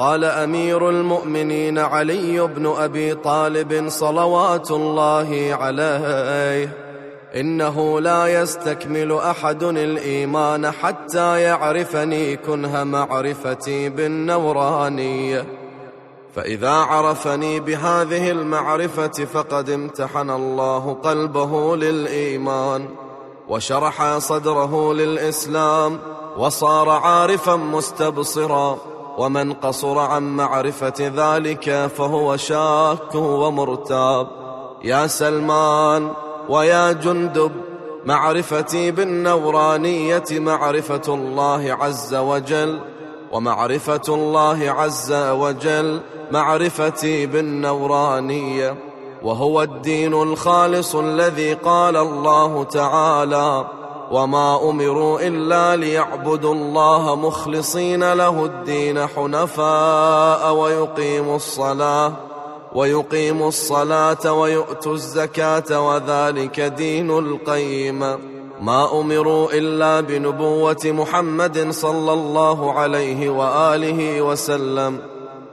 قال أمير المؤمنين علي بن أبي طالب صلوات الله عليه. إنه لا يستكمل أحد الإيمان حتى يعرفني كنه معرفتي بالنورانيه فإذا عرفني بهذه المعرفة فقد امتحن الله قلبه للإيمان وشرح صدره للإسلام وصار عارفا مستبصرا. ومن قصر عن معرفة ذلك فهو شاك ومرتاب. يا سلمان ويا جندب معرفتي بالنورانية معرفة الله عز وجل ومعرفة الله عز وجل معرفتي بالنورانية. وهو الدين الخالص الذي قال الله تعالى وما امروا الا ليعبدوا الله مخلصين له الدين حنفاء ويقيموا الصلاه ويقيموا الصلاه ويؤتوا الزكاه وذلك دين القيم ما امروا الا بنبوه محمد صلى الله عليه واله وسلم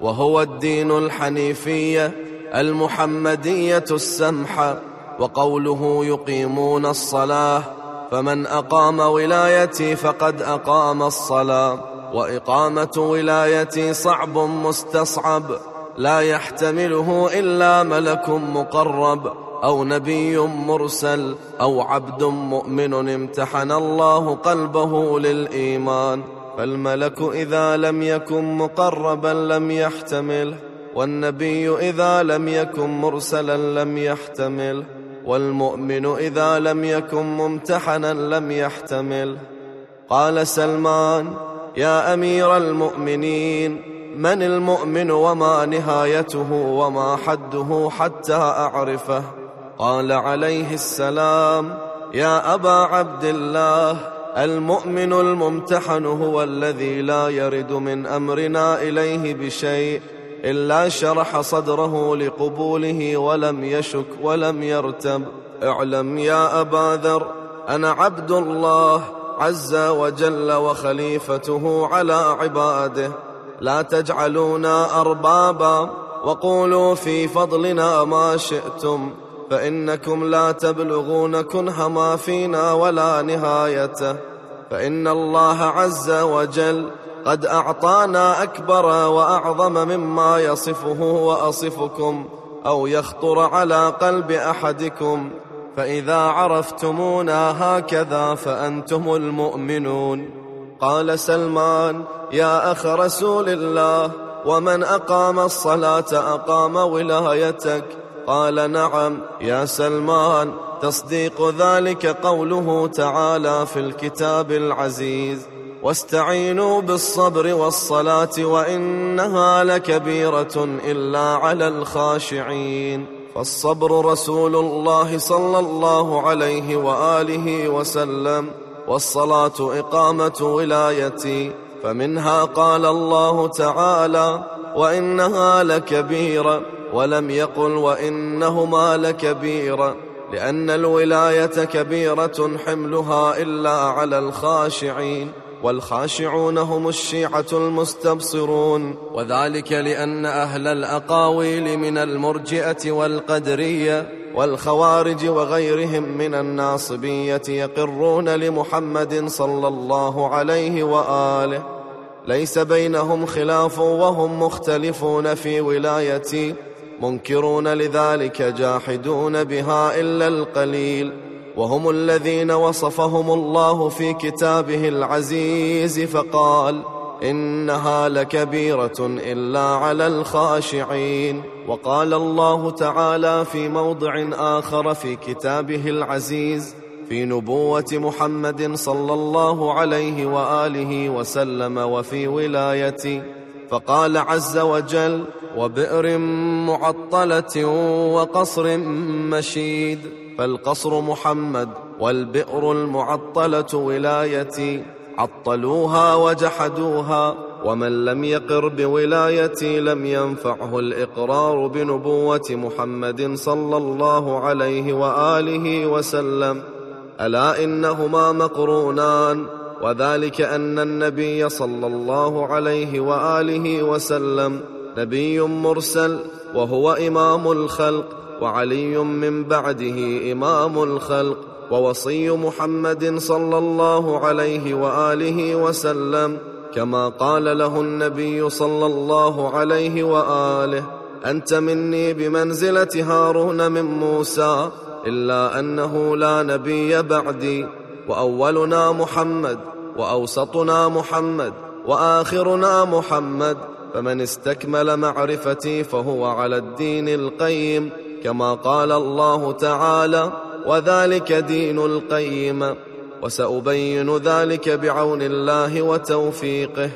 وهو الدين الحنيفيه المحمديه السمحه وقوله يقيمون الصلاه فمن أقام ولايتي فقد أقام الصلاة. وإقامة ولايتي صعب مستصعب لا يحتمله إلا ملك مقرب أو نبي مرسل أو عبد مؤمن امتحن الله قلبه للإيمان. فالملك إذا لم يكن مقربا لم يحتمله والنبي إذا لم يكن مرسلا لم يحتمله والمؤمن إذا لم يكن ممتحنا لم يحتمل. قال سلمان يا أمير المؤمنين من المؤمن وما نهايته وما حده حتى أعرفه؟ قال عليه السلام يا أبا عبد الله المؤمن الممتحن هو الذي لا يرد من أمرنا إليه بشيء. إلا شرح صدره لقبوله ولم يشك ولم يرتب. اعلم يا أبا ذر أنا عبد الله عز وجل وخليفته على عباده. لا تجعلونا أربابا وقولوا في فضلنا ما شئتم. فإنكم لا تبلغون كنه ما فينا ولا نهايته. فإن الله عز وجل قد أعطانا أكبر وأعظم مما يصفه وأصفكم أو يخطر على قلب أحدكم فإذا عرفتمونا هكذا فأنتم المؤمنون. قال سلمان يا أخ رسول الله ومن أقام الصلاة أقام ولايتك؟ قال نعم. يا سلمان تصديق ذلك قوله تعالى في الكتاب العزيز. واستعينوا بالصبر والصلاة وإنها لكبيرة إلا على الخاشعين. فالصبر رسول الله صلى الله عليه وآله وسلم والصلاة إقامة ولايتي فمنها قال الله تعالى وإنها لكبيرة ولم يقل وإنهما لكبيرة لأن الولاية كبيرة حملها إلا على الخاشعين. والخاشعون هم الشيعة المستبصرون. وذلك لأن أهل الأقاويل من المرجئة والقدرية والخوارج وغيرهم من الناصبية يقرون لمحمد صلى الله عليه وآله. ليس بينهم خلاف وهم مختلفون في ولايتي. منكرون لذلك جاحدون بها إلا القليل. وهم الذين وصفهم الله في كتابه العزيز فقال إنها لكبيرة إلا على الخاشعين. وقال الله تعالى في موضع آخر في كتابه العزيز في نبوة محمد صلى الله عليه وآله وسلم وفي ولايته فقال عز وجل وبئر معطلة وقصر مشيد فالقصر محمد والبئر المعطلة ولايتي. عطلوها وجحدوها ومن لم يقر بولايتي لم ينفعه الإقرار بنبوة محمد صلى الله عليه وآله وسلم. ألا إنهما مقرونان؟ وذلك أن النبي صلى الله عليه وآله وسلم نبي مرسل وهو إمام الخلق وعلي من بعده إمام الخلق ووصي محمد صلى الله عليه وآله وسلم كما قال له النبي صلى الله عليه وآله أنت مني بمنزلة هارون من موسى إلا أنه لا نبي بعدي وأولنا محمد وأوسطنا محمد وآخرنا محمد فمن استكمل معرفتي فهو على الدين القيم كما قال الله تعالى وذلك دين القيم. وسأبين ذلك بعون الله وتوفيقه.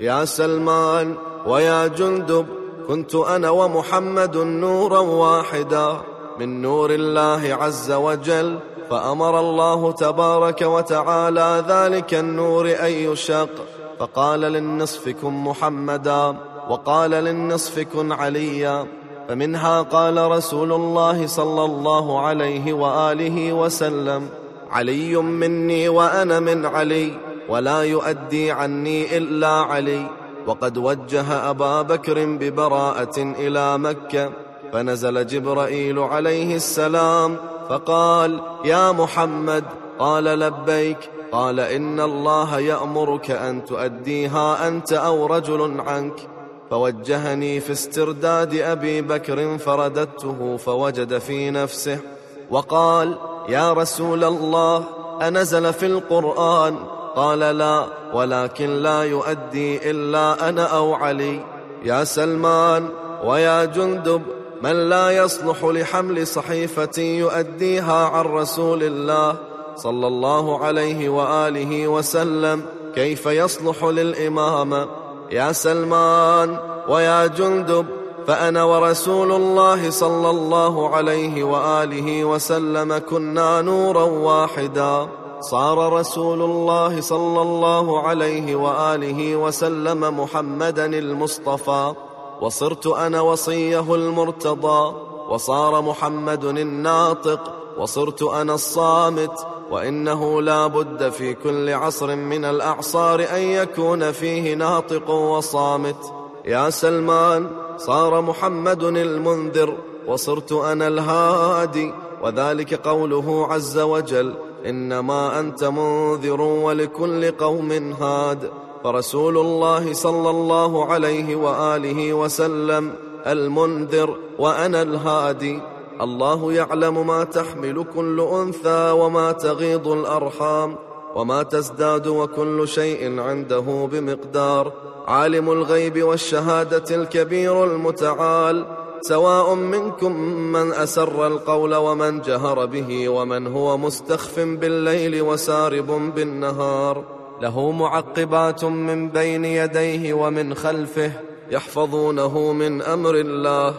يا سلمان ويا جندب كنت أنا ومحمد نورا واحدا. من نور الله عز وجل فأمر الله تبارك وتعالى ذلك النور أن يشق. فقال للنصف كن محمدا وقال للنصف كن عليا. فمنها قال رسول الله صلى الله عليه وآله وسلم علي مني وأنا من علي ولا يؤدي عني إلا علي. وقد وجه أبا بكر ببراءة إلى مكة فنزل جبرائيل عليه السلام فقال يا محمد قال لبيك قال إن الله يأمرك أن تؤديها أنت أو رجل عنك. فوجهني في استرداد أبي بكر فرددته فوجد في نفسه وقال يا رسول الله أنزل في القرآن؟ قال لا ولكن لا يؤدي إلا أنا أو علي. يا سلمان ويا جندب من لا يصلح لحمل صحيفة يؤديها عن رسول الله صلى الله عليه وآله وسلم كيف يصلح للإمامة يا سلمان ويا جندب فأنا ورسول الله صلى الله عليه وآله وسلم كنا نورا واحدا. صار رسول الله صلى الله عليه وآله وسلم محمدا المصطفى. وصرت أنا وصيه المرتضى. وصار محمد الناطق. وصرت أنا الصامت. وإنه لا بد في كل عصر من الأعصار أن يكون فيه ناطق وصامت. يا سلمان صار محمد المنذر وصرت أنا الهادي وذلك قوله عز وجل إنما أنت منذر ولكل قوم هاد. فرسول الله صلى الله عليه وآله وسلم المنذر وأنا الهادي. الله يعلم ما تحمل كل أنثى وما تغيض الأرحام وما تزداد وكل شيء عنده بمقدار. عالم الغيب والشهادة الكبير المتعال. سواء منكم من أسر القول ومن جهر به ومن هو مستخف بالليل وسارب بالنهار. له معقبات من بين يديه ومن خلفه يحفظونه من أمر الله.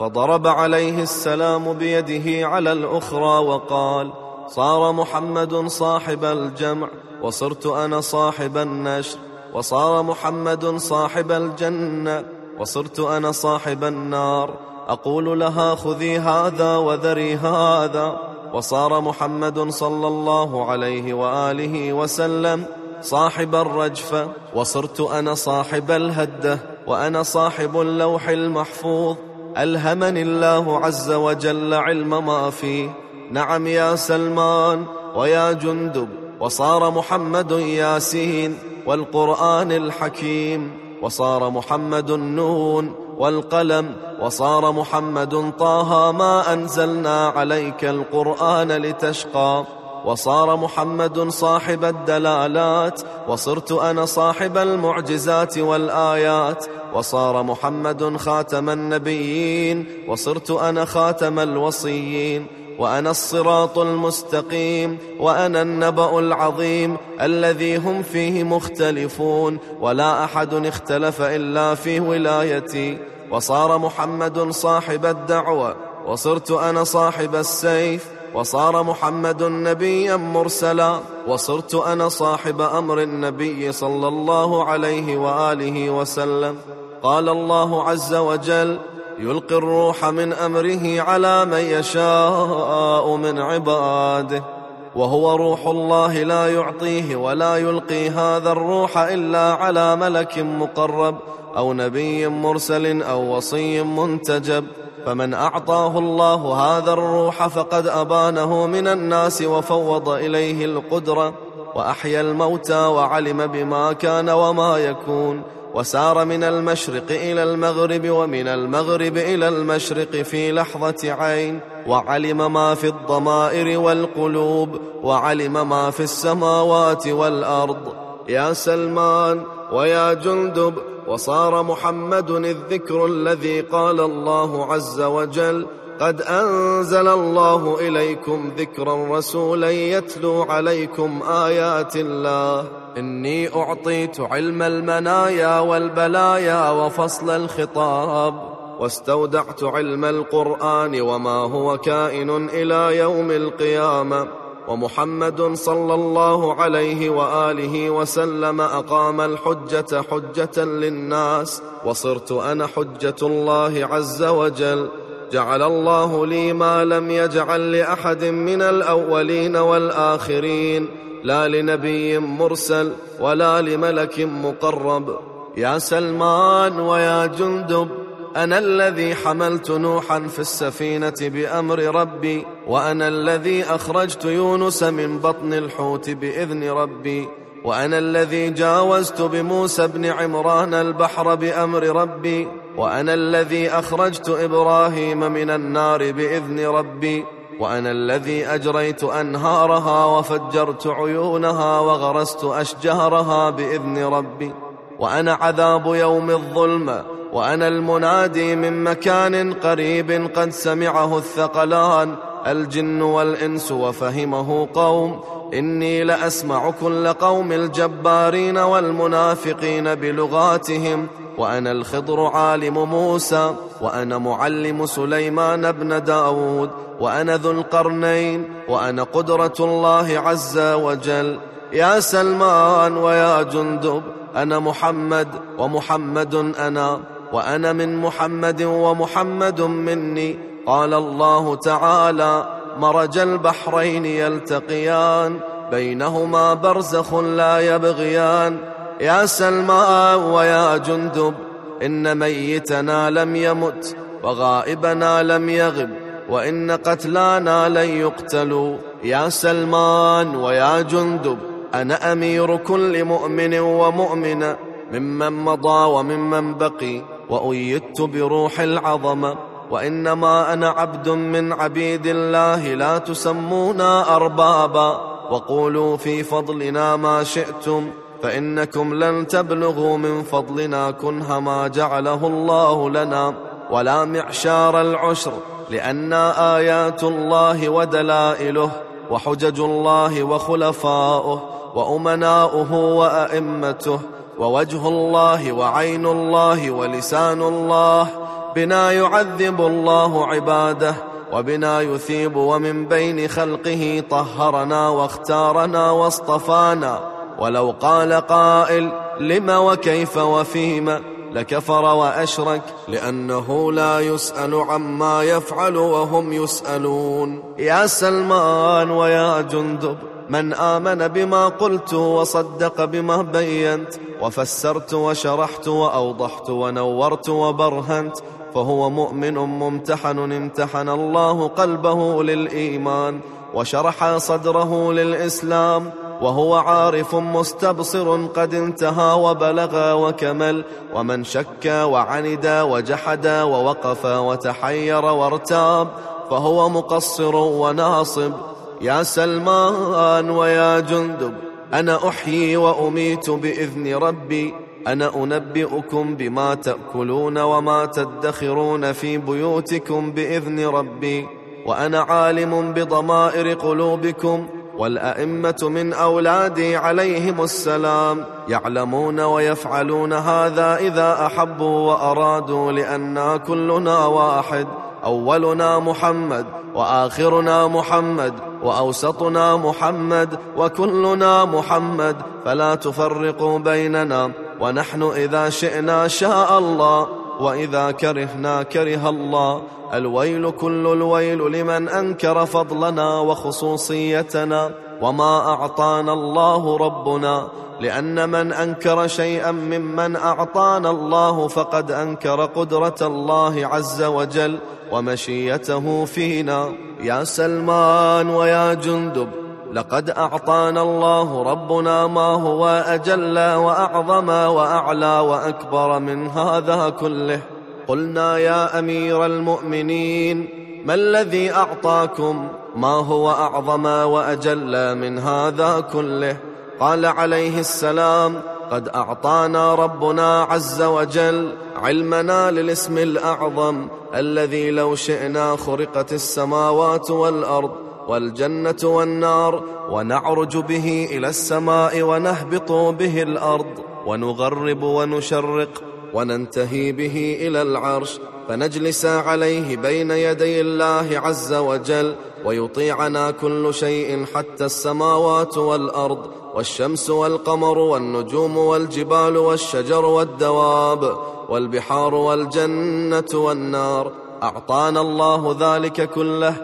فضرب عليه السلام بيده على الأخرى وقال صار محمد صاحب الجمع وصرت أنا صاحب النشر وصار محمد صاحب الجنة وصرت أنا صاحب النار أقول لها خذي هذا وذري هذا. وصار محمد صلى الله عليه وآله وسلم صاحب الرجفة وصرت أنا صاحب الهدة وأنا صاحب اللوح المحفوظ. ألهمني الله عز وجل علم ما فيه نعم يا سلمان ويا جندب وصار محمد ياسين والقرآن الحكيم وصار محمد النون والقلم وصار محمد طه ما أنزلنا عليك القرآن لتشقى. وصار محمد صاحب الدلالات وصرت أنا صاحب المعجزات والآيات وصار محمد خاتم النبيين وصرت أنا خاتم الوصيين وأنا الصراط المستقيم وأنا النبأ العظيم الذي هم فيه مختلفون ولا أحد اختلف إلا في ولايتي. وصار محمد صاحب الدعوة وصرت أنا صاحب السيف وصار محمد نبيا مرسلا وصرت أنا صاحب أمر النبي صلى الله عليه وآله وسلم. قال الله عز وجل يلقي الروح من أمره على من يشاء من عباده. وهو روح الله لا يعطيه ولا يلقي هذا الروح إلا على ملك مقرب أو نبي مرسل أو وصي منتجب. فمن أعطاه الله هذا الروح فقد أبانه من الناس وفوض إليه القدرة وأحيا الموتى وعلم بما كان وما يكون. وسار من المشرق إلى المغرب ومن المغرب إلى المشرق في لحظة عين وعلم ما في الضمائر والقلوب وعلم ما في السماوات والأرض. يا سلمان ويا جندب وصار محمد الذكر الذي قال الله عز وجل قد أنزل الله إليكم ذكرا رسولا يتلو عليكم آيات الله. إني أعطيت علم المنايا والبلايا وفصل الخطاب. واستودعت علم القرآن وما هو كائن إلى يوم القيامة. ومحمد صلى الله عليه وآله وسلم أقام الحجة حجة للناس. وصرت أنا حجة الله عز وجل. جعل الله لي ما لم يجعل لأحد من الأولين والآخرين لا لنبي مرسل ولا لملك مقرب. يا سلمان ويا جندب أنا الذي حملت نوحا في السفينة بأمر ربي وأنا الذي أخرجت يونس من بطن الحوت بإذن ربي. وأنا الذي جاوزت بموسى بن عمران البحر بأمر ربي وأنا الذي أخرجت إبراهيم من النار بإذن ربي وأنا الذي أجريت أنهارها وفجرت عيونها وغرست أشجارها بإذن ربي وأنا عذاب يوم الظلمة وأنا المنادي من مكان قريب قد سمعه الثقلان الجن والإنس وفهمه قوم إني لأسمع كل قوم الجبارين والمنافقين بلغاتهم وأنا الخضر عالم موسى وأنا معلم سليمان بن داود وأنا ذو القرنين وأنا قدرة الله عز وجل. يا سلمان ويا جندب أنا محمد ومحمد أنا وأنا من محمد ومحمد مني. قال الله تعالى مرج البحرين يلتقيان بينهما برزخ لا يبغيان. يا سلمى ويا جندب إن ميتنا لم يمت وغائبنا لم يغب وإن قتلانا لن يقتلوا. يا سلمان ويا جندب أنا أمير كل مؤمن ومؤمنة ممن مضى وممن بقي وأيدت بروح العظمة. وإنما أنا عبد من عبيد الله لا تسمونا أربابا وقولوا في فضلنا ما شئتم فإنكم لن تبلغوا من فضلنا كنه ما جعله الله لنا ولا معشار العشر لأنا آيات الله ودلائله وحجج الله وخلفاؤه وأمناؤه وأئمته ووجه الله وعين الله ولسان الله بنا يعذب الله عباده وبنا يثيب ومن بين خلقه طهرنا واختارنا واصطفانا. ولو قال قائل لم وكيف وفيما لكفر وأشرك لأنه لا يسأل عما يفعل وهم يسألون. يا سلمان ويا جندب من آمن بما قلت وصدق بما بينت وفسرت وشرحت وأوضحت ونورت وبرهنت فهو مؤمن ممتحن امتحن الله قلبه للإيمان وشرح صدره للإسلام وهو عارف مستبصر قد انتهى وبلغ وكمل ومن شك وعند وجحد ووقف وتحير وارتاب فهو مقصر وناصب. يا سلمان ويا جندب أنا أحيي وأميت بإذن ربي. أنا أنبئكم بما تأكلون وما تدخرون في بيوتكم بإذن ربي وأنا عالم بضمائر قلوبكم والأئمة من أولادي عليهم السلام يعلمون ويفعلون هذا إذا أحبوا وأرادوا لأننا كلنا واحد أولنا محمد وآخرنا محمد وأوسطنا محمد وكلنا محمد فلا تفرقوا بيننا. ونحن إذا شئنا شاء الله وإذا كرهنا كره الله. الويل كل الويل لمن أنكر فضلنا وخصوصيتنا. وما أعطانا الله ربنا لأن من أنكر شيئا ممن أعطانا الله فقد أنكر قدرة الله عز وجل ومشيته فينا. يا سلمان ويا جندب لقد أعطانا الله ربنا ما هو أجل وأعظم وأعلى وأكبر من هذا كله. قلنا يا أمير المؤمنين ما الذي أعطاكم؟ ما هو أعظم وأجل من هذا كله؟ قال عليه السلام قد أعطانا ربنا عز وجل علمنا للاسم الأعظم الذي لو شئنا خرقت السماوات والأرض والجنة والنار ونعرج به إلى السماء ونهبط به الأرض ونغرب ونشرق وننتهي به إلى العرش فنجلس عليه بين يدي الله عز وجل ويطيعنا كل شيء حتى السماوات والأرض والشمس والقمر والنجوم والجبال والشجر والدواب والبحار والجنة والنار. أعطانا الله ذلك كله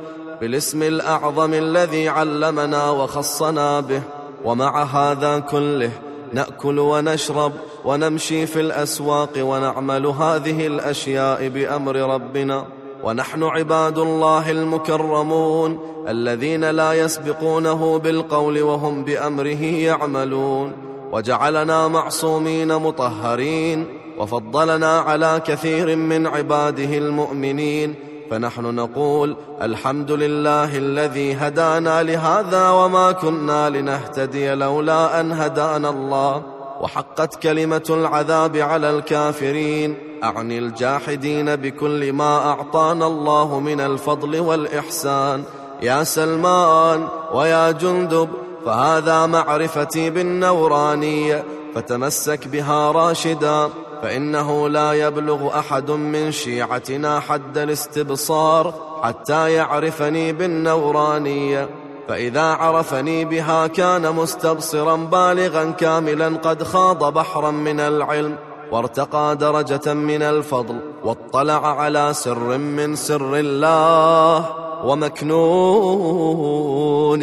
بالاسم الأعظم الذي علمنا وخصنا به. ومع هذا كله نأكل ونشرب ونمشي في الأسواق ونعمل هذه الأشياء بأمر ربنا. ونحن عباد الله المكرمون الذين لا يسبقونه بالقول وهم بأمره يعملون. وجعلنا معصومين مطهرين. وفضلنا على كثير من عباده المؤمنين. فنحن نقول الحمد لله الذي هدانا لهذا وما كنا لنهتدي لولا أن هدانا الله. وحقت كلمة العذاب على الكافرين. أعني الجاحدين بكل ما أعطانا الله من الفضل والإحسان. يا سلمان ويا جندب فهذا معرفتي بالنورانية. فتمسك بها راشدا. فإنه لا يبلغ أحد من شيعتنا حد الاستبصار حتى يعرفني بالنورانية. فإذا عرفني بها كان مستبصرا بالغا كاملا قد خاض بحرا من العلم وارتقى درجة من الفضل واطلع على سر من سر الله ومكنون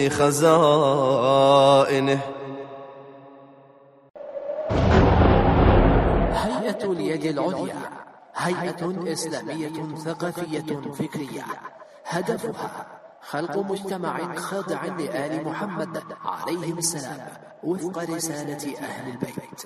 خزائنه. اليد العليا. هيئة إسلامية ثقافية فكرية. هدفها خلق مجتمع خاضع لآل محمد عليهم السلام وفق رسالة أهل البيت.